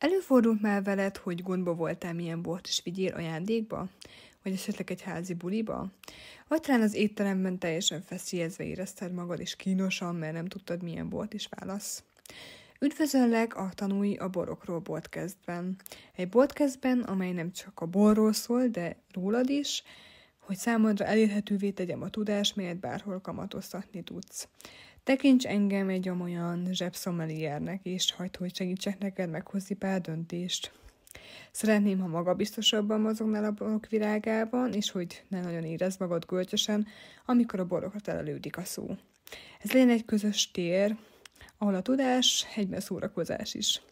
Előfordult már veled, hogy gondba voltál, milyen bort is vigyél ajándékba? Vagy esetleg egy házi buliba? Vagy talán az étteremben teljesen feszélyezve érezted magad, és kínosan, mert nem tudtad, milyen bort is válasz? Üdvözöllek a Tanulj a borokról podcastben. Egy podcastben, amely nem csak a borról szól, de rólad is, hogy számodra elérhetővé tegyem a tudást, melyet bárhol kamatoztatni tudsz. Tekints engem egy olyan zsebszomeliernek, és hagyd, hogy segítsek neked meghozni pár döntést. Szeretném, ha magabiztosabban mozognál a borok virágában, és hogy ne nagyon érezd magad gölcsösen, amikor a borokra telelődik a szó. Ez legyen egy közös tér, ahol a tudás egyben szórakozás is.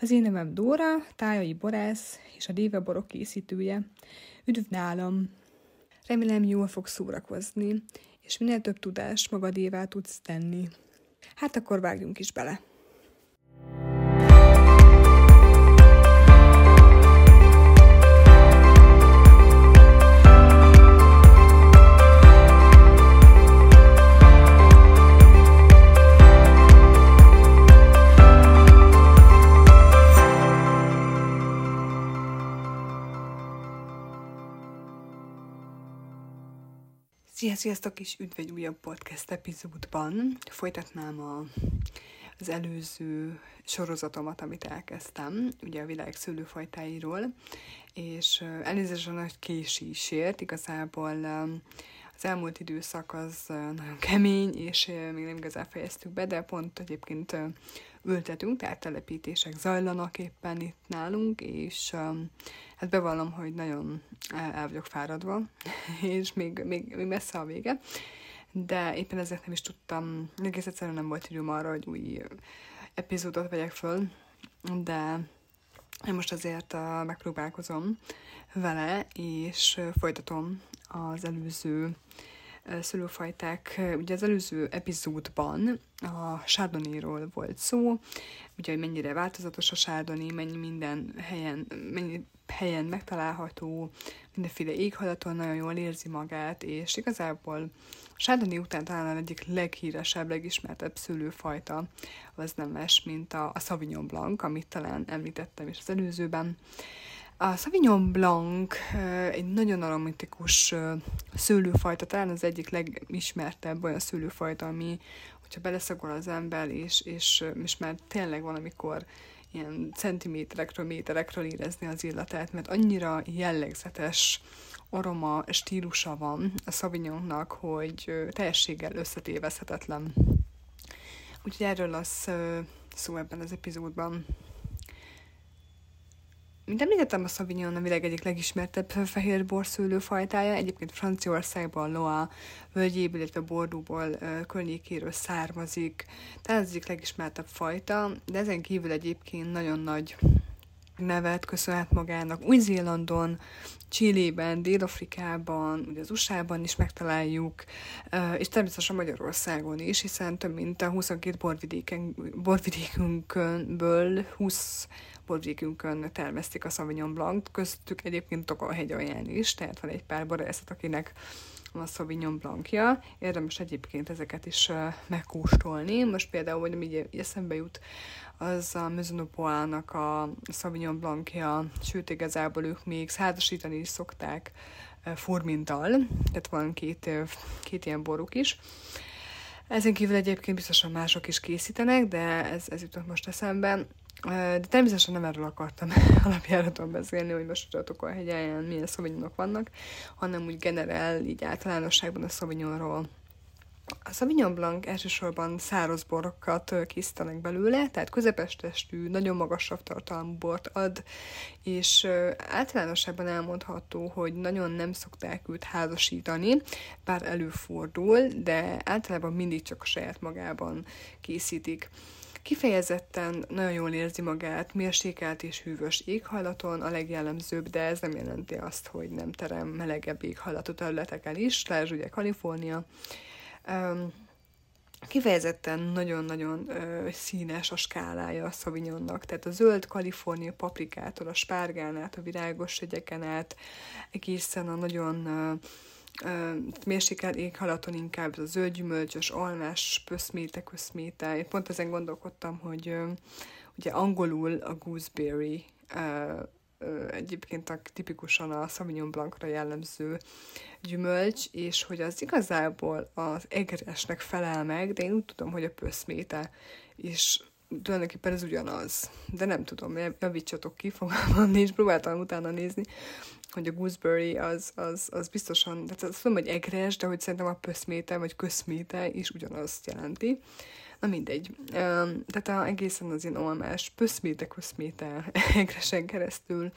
Az én nevem Dóra, tájai borász és a Déve borok készítője. Üdv nálam! Remélem jól fog szórakozni, és minél több tudást magadévá tudsz tenni. Hát akkor vágjunk is bele! Szia, sziasztok, és üdv egy újabb podcast epizódban. Folytatnám a, az előző sorozatomat, amit elkezdtem, ugye a világ szőlőfajtáiról, és elnézést a nagy késésért, igazából az elmúlt időszak az nagyon kemény, és még nem igazán fejeztük be, de pont egyébként ültetünk, tehát telepítések zajlanak éppen itt nálunk, és hát bevallom, hogy nagyon el vagyok fáradva, és még, még, még messze a vége, de éppen ezért nem is tudtam, egész egyszerűen nem volt időm arra, hogy új epizódot vegyek föl, de én most azért megpróbálkozom vele, és folytatom az előző szülőfajták. Ugye az előző epizódban a sárdoniról volt szó, ugye, hogy mennyire változatos a sárdoni, mennyi minden helyen, mennyi helyen megtalálható, mindenféle éghajlaton nagyon jól érzi magát, és igazából a sárdoni után talán egyik leghíresebb, legismertebb szülőfajta az nem más, mint a, a Sauvignon Blanc, amit talán említettem is az előzőben. A Sauvignon Blanc egy nagyon aromatikus szőlőfajta, talán az egyik legismertebb olyan szőlőfajta, ami, hogyha beleszagol az ember, és, és, és már tényleg van, amikor ilyen centiméterekről, méterekről érezni az illatát, mert annyira jellegzetes aroma stílusa van a Sauvignonnak, hogy teljességgel összetévezhetetlen. Úgyhogy erről lesz szó ebben az epizódban. Mint említettem, a Sauvignon a világ egyik legismertebb fehér borszőlő fajtája, egyébként Franciaországban, Loa völgyéből, illetve Bordeauxból környékéről származik. Tehát ez egyik legismertebb fajta, de ezen kívül egyébként nagyon nagy nevet köszönhet magának. Új-Zélandon, Csillében, Dél-Afrikában, ugye az USA-ban is megtaláljuk, és természetesen Magyarországon is, hiszen több mint a 22 borvidéken, borvidékünkből 20 borvidékünkön termesztik a Sauvignon Blanc, köztük egyébként Tokaj alján is, tehát van egy pár borászat, akinek a Sauvignon Blancja. Érdemes egyébként ezeket is megkóstolni. Most például, hogy így eszembe jut, az a Mezonopoának a Sauvignon Blancja, sőt igazából ők még százasítani is szokták furmintal, tehát van két, két ilyen boruk is. Ezen kívül egyébként biztosan mások is készítenek, de ez, ez jutott most eszembe. De természetesen nem erről akartam alapjáraton beszélni, hogy most a hegyáján milyen szavinyonok vannak, hanem úgy generál, így általánosságban a szavinyonról. A Sauvignon Blanc elsősorban száraz borokat készítenek belőle, tehát közepes testű, nagyon magas tartalmú bort ad, és általánosságban elmondható, hogy nagyon nem szokták őt házasítani, bár előfordul, de általában mindig csak a saját magában készítik. Kifejezetten nagyon jól érzi magát mérsékelt és hűvös éghajlaton, a legjellemzőbb, de ez nem jelenti azt, hogy nem terem melegebb éghajlatú területeken is, lásd ugye Kalifornia. Um, kifejezetten nagyon-nagyon uh, színes a skálája a Sauvignonnak, tehát a zöld Kalifornia paprikától, a spárgán át, a virágos segyeken át, egészen a nagyon uh, mérsékelt éghalaton inkább a zöld gyümölcsös, almás, pöszméte, köszméte. Én pont ezen gondolkodtam, hogy ugye angolul a gooseberry egyébként a tipikusan a Sauvignon Blancra jellemző gyümölcs, és hogy az igazából az egresnek felel meg, de én úgy tudom, hogy a pöszméte is tulajdonképpen ez ugyanaz. De nem tudom, javítsatok ki, fogalmam nincs, próbáltam utána nézni, hogy a gooseberry az, az, az biztosan, tehát azt tudom, hogy egres, de hogy szerintem a pöszméte vagy köszméte is ugyanazt jelenti. Na mindegy. Tehát a, egészen az ilyen almás pöszméte, köszméte egresen keresztül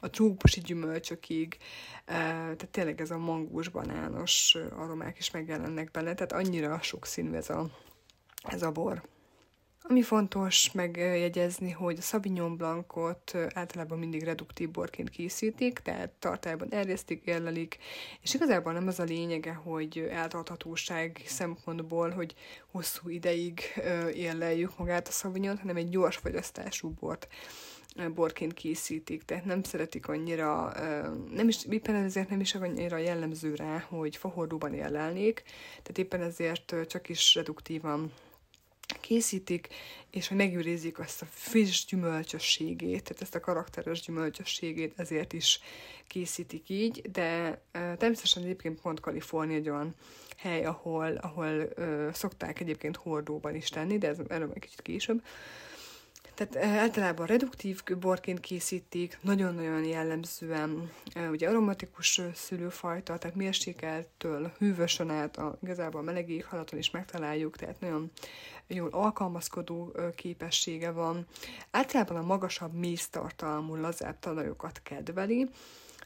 a trópusi gyümölcsökig, tehát tényleg ez a mangós, banános aromák is megjelennek benne, tehát annyira sokszínű ez a, ez a bor. Ami fontos megjegyezni, hogy a Sauvignon Blancot általában mindig reduktív borként készítik, tehát tartályban erjesztik, érlelik, és igazából nem az a lényege, hogy eltarthatóság szempontból, hogy hosszú ideig érleljük magát a Sauvignon, hanem egy gyors fogyasztású bort borként készítik, tehát nem szeretik annyira, nem is, éppen ezért nem is annyira jellemző rá, hogy fahordóban érlelnék, tehát éppen ezért csak is reduktívan készítik, és hogy megőrizik azt a friss gyümölcsösségét, tehát ezt a karakteres gyümölcsösségét, ezért is készítik így, de uh, természetesen egyébként pont Kalifornia egy olyan hely, ahol, ahol uh, szokták egyébként hordóban is tenni, de ez erről egy kicsit később. Tehát általában reduktív borként készítik, nagyon-nagyon jellemzően ugye aromatikus szülőfajta, tehát mérsékeltől hűvösön át, a, igazából a meleg éghajlaton is megtaláljuk, tehát nagyon jól alkalmazkodó képessége van. Általában a magasabb méztartalmú, lazább talajokat kedveli,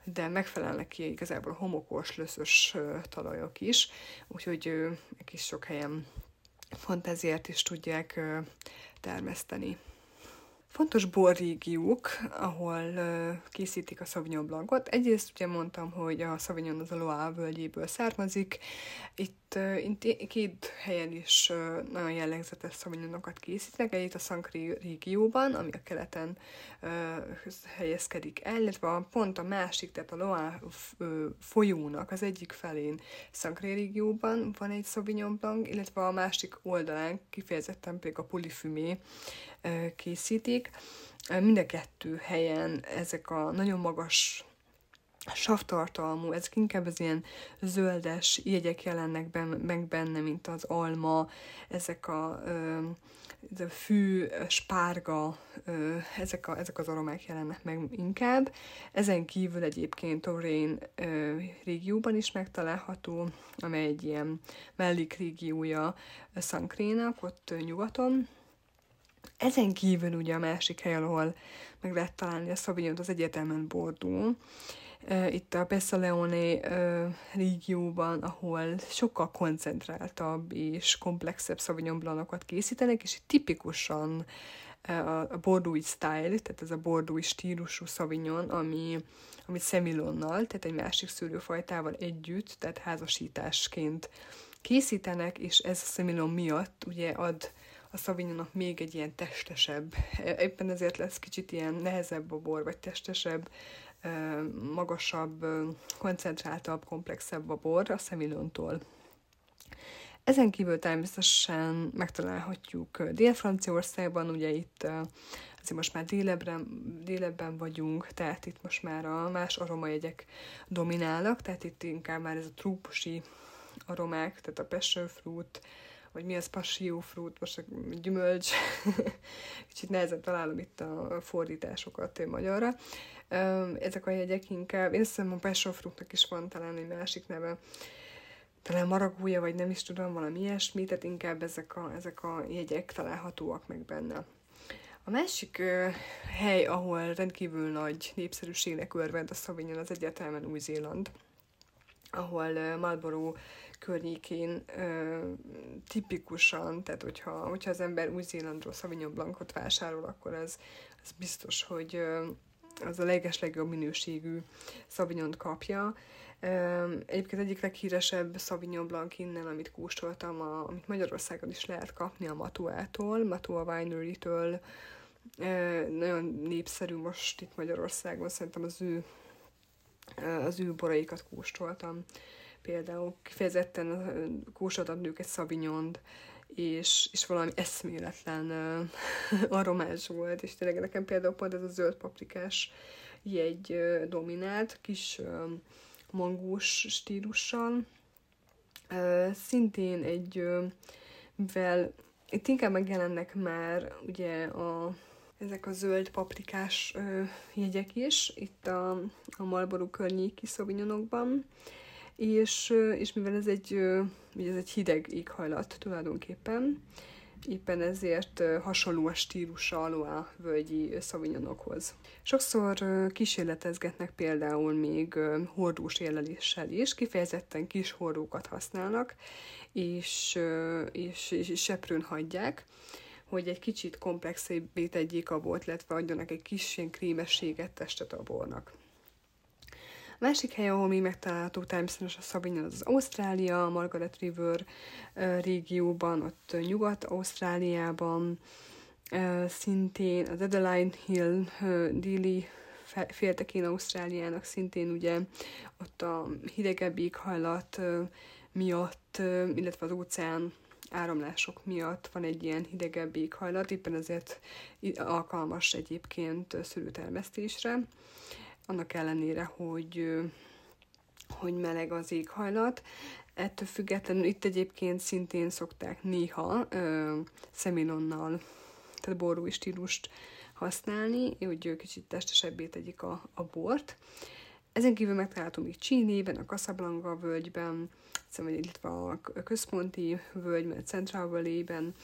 de megfelelnek ki igazából homokos, löszös talajok is, úgyhogy egy kis sok helyen pont is tudják termeszteni. Fontos borrégiók, ahol készítik a Sauvignon Blancot. Egyrészt ugye mondtam, hogy a Sauvignon az a Loire völgyéből származik. Itt, uh, itt két helyen is nagyon jellegzetes Sauvignonokat készítenek. Egyet a Sankri régióban, ami a keleten helyezkedik el, illetve pont a másik, tehát a Loire folyónak az egyik felén Sankri régióban van egy Sauvignon Blanc, illetve a másik oldalán kifejezetten pedig a Polyfumé készítik. Mind a kettő helyen ezek a nagyon magas savtartalmú, ezek inkább az ilyen zöldes jegyek jelennek ben, meg benne, mint az alma, ezek a, ö, a fű, spárga, ö, ezek, a, ezek az aromák jelennek meg inkább. Ezen kívül egyébként Torain régióban is megtalálható, amely egy ilyen mellék régiója Szankrénak, ott nyugaton, ezen kívül ugye a másik hely, ahol meg lehet találni a Sauvignon, az egyetemen Bordeaux. Itt a Bessaleone régióban, ahol sokkal koncentráltabb és komplexebb Sauvignon Blancokat készítenek, és tipikusan a bordói style, tehát ez a bordói stílusú Sauvignon, ami, amit szemilonnal, tehát egy másik szőlőfajtával együtt, tehát házasításként készítenek, és ez a szemilon miatt ugye ad a Sauvignonnak még egy ilyen testesebb, éppen ezért lesz kicsit ilyen nehezebb a bor, vagy testesebb, magasabb, koncentráltabb, komplexebb a bor a Semilontól. Ezen kívül természetesen megtalálhatjuk Dél-Franciaországban, ugye itt azért most már délebben, délebben vagyunk, tehát itt most már a más aromajegyek dominálnak, tehát itt inkább már ez a trópusi aromák, tehát a passion fruit, vagy mi az passió fruit, most gyümölcs, kicsit nehezen találom itt a fordításokat magyarra. Ezek a jegyek inkább, én azt hiszem a passion fruitnak is van talán egy másik neve, talán maragúja, vagy nem is tudom, valami ilyesmi, tehát inkább ezek a, ezek a jegyek találhatóak meg benne. A másik ö, hely, ahol rendkívül nagy népszerűségnek örvend a Sauvignon, az egyértelműen Új-Zéland, ahol uh, Marlborough környékén ö, tipikusan, tehát hogyha, hogyha az ember Új-Zélandról Sauvignon Blancot vásárol, akkor az, az biztos, hogy ö, az a leges legjobb minőségű sauvignon kapja. Egyébként egyik leghíresebb Sauvignon Blanc innen, amit kóstoltam, a, amit Magyarországon is lehet kapni a Matuától, Matua Winery-től, nagyon népszerű most itt Magyarországon, szerintem az ő, az ő boraikat kóstoltam például kifejezetten kósodnak egy szavinyond, és, és valami eszméletlen uh, aromás volt, és tényleg nekem például pont ez a zöld paprikás jegy uh, dominált, kis uh, mangós stílussal. Uh, szintén egy, uh, itt inkább megjelennek már ugye a, ezek a zöld paprikás uh, jegyek is, itt a, a Marlboro környéki szovinyonokban, és, és mivel ez egy, ugye ez egy hideg éghajlat tulajdonképpen, éppen ezért hasonló a stílusa a völgyi szavinyonokhoz. Sokszor kísérletezgetnek például még hordós érleléssel is, kifejezetten kis hordókat használnak, és, és, és seprőn hagyják, hogy egy kicsit komplexebbé tegyék a bort, illetve adjanak egy kis krémességet testet a bornak másik hely, ahol még megtalálható természetesen a Sauvignon, az, Ausztrália, a Margaret River régióban, ott Nyugat-Ausztráliában, szintén az Adeline Hill déli féltekén Ausztráliának szintén ugye ott a hidegebb éghajlat miatt, illetve az óceán áramlások miatt van egy ilyen hidegebb éghajlat, éppen ezért alkalmas egyébként szülőtermesztésre annak ellenére, hogy, hogy meleg az éghajlat. Ettől függetlenül itt egyébként szintén szokták néha ö, szemilonnal, tehát borúi stílust használni, hogy kicsit testesebbé tegyik a, a bort. Ezen kívül megtalálhatunk még Csínében, a Casablanca völgyben, szóval, illetve a központi völgyben, a Central Valley-ben,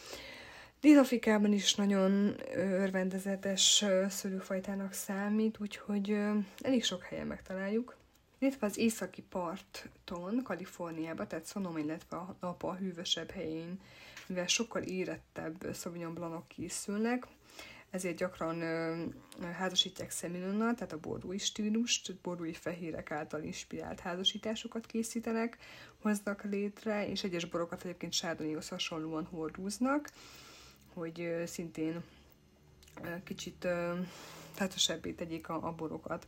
Dél-Afrikában is nagyon örvendezetes szőlőfajtának számít, úgyhogy elég sok helyen megtaláljuk. Illetve az északi parton, Kaliforniában, tehát Sonoma, illetve a nap a hűvösebb helyén, mivel sokkal érettebb Sauvignon Blancok készülnek, ezért gyakran ö, házasítják szeminonnal, tehát a bordói stílust, bordói fehérek által inspirált házasításokat készítenek, hoznak létre, és egyes borokat egyébként sárdonyhoz hasonlóan hordúznak, hogy szintén kicsit tátosabbé tegyék a, a borokat.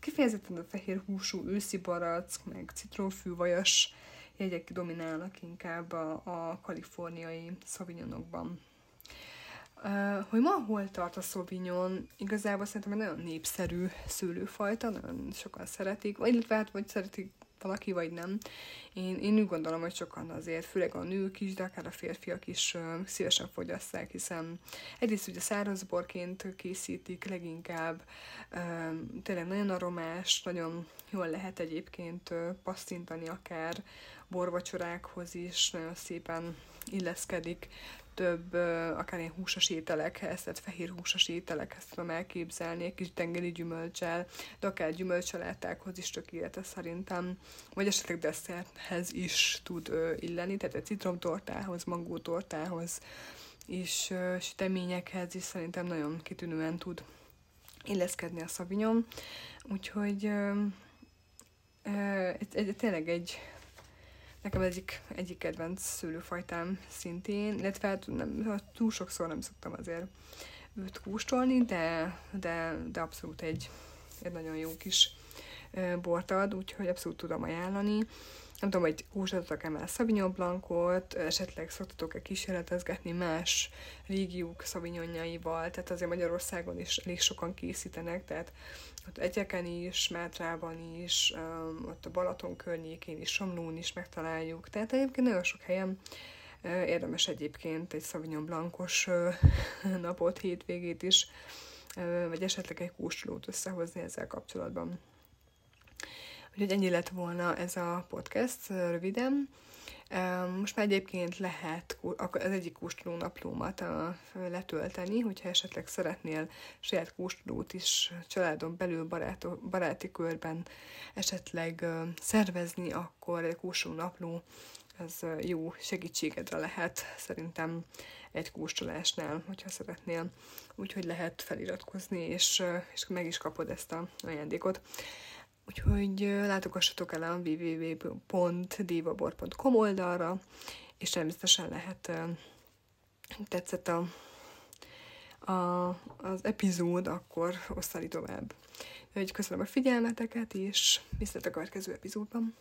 Kifejezetten a fehér húsú őszi barack, meg citrófű, vajas jegyek dominálnak inkább a, a kaliforniai szavinyonokban. Uh, hogy ma hol tart a Sauvignon, igazából szerintem egy nagyon népszerű szőlőfajta, nagyon sokan szeretik, illetve hát vagy szeretik valaki, vagy nem. Én, én úgy gondolom, hogy sokan azért, főleg a nők is, de akár a férfiak is szívesen fogyasszák, hiszen egyrészt ugye szárazborként készítik leginkább, uh, tényleg nagyon aromás, nagyon jól lehet egyébként uh, passzintani akár borvacsorákhoz is, nagyon szépen illeszkedik több, akár ilyen húsos ételekhez, tehát fehér húsos ételekhez tudom elképzelni, egy kis tengeri gyümölcsel, de akár gyümölcsalátákhoz is tökéletes szerintem, vagy esetleg desszerthez is tud illeni, tehát egy citromtortához, mangótortához és süteményekhez is szerintem nagyon kitűnően tud illeszkedni a szavinyon, úgyhogy ez, ez tényleg egy Nekem egyik, egyik kedvenc szőlőfajtám szintén, illetve hát nem, túl sokszor nem szoktam azért őt kóstolni, de, de, de abszolút egy, egy nagyon jó kis bort ad, úgyhogy abszolút tudom ajánlani. Nem tudom, hogy kóstoltatok-e már Sauvignon Blancot, esetleg szoktatok-e kísérletezgetni más régiók Sauvignonjaival, tehát azért Magyarországon is elég sokan készítenek, tehát ott Egyeken is, Mátrában is, ott a Balaton környékén is, Somlón is megtaláljuk, tehát egyébként nagyon sok helyen érdemes egyébként egy Sauvignon Blancos napot, hétvégét is, vagy esetleg egy kóstolót összehozni ezzel kapcsolatban. Úgyhogy ennyi lett volna ez a podcast röviden. Most már egyébként lehet az egyik kóstoló naplómat letölteni, hogyha esetleg szeretnél saját kóstolót is családon belül, barátó, baráti körben esetleg szervezni, akkor egy kóstoló napló az jó segítségedre lehet szerintem egy kóstolásnál, hogyha szeretnél. Úgyhogy lehet feliratkozni, és, és meg is kapod ezt a ajándékot. Úgyhogy látogassatok el a www.divabor.com oldalra, és természetesen lehet tetszett a, a, az epizód, akkor osztani tovább. Úgyhogy köszönöm a figyelmeteket, és viszlát a következő epizódban.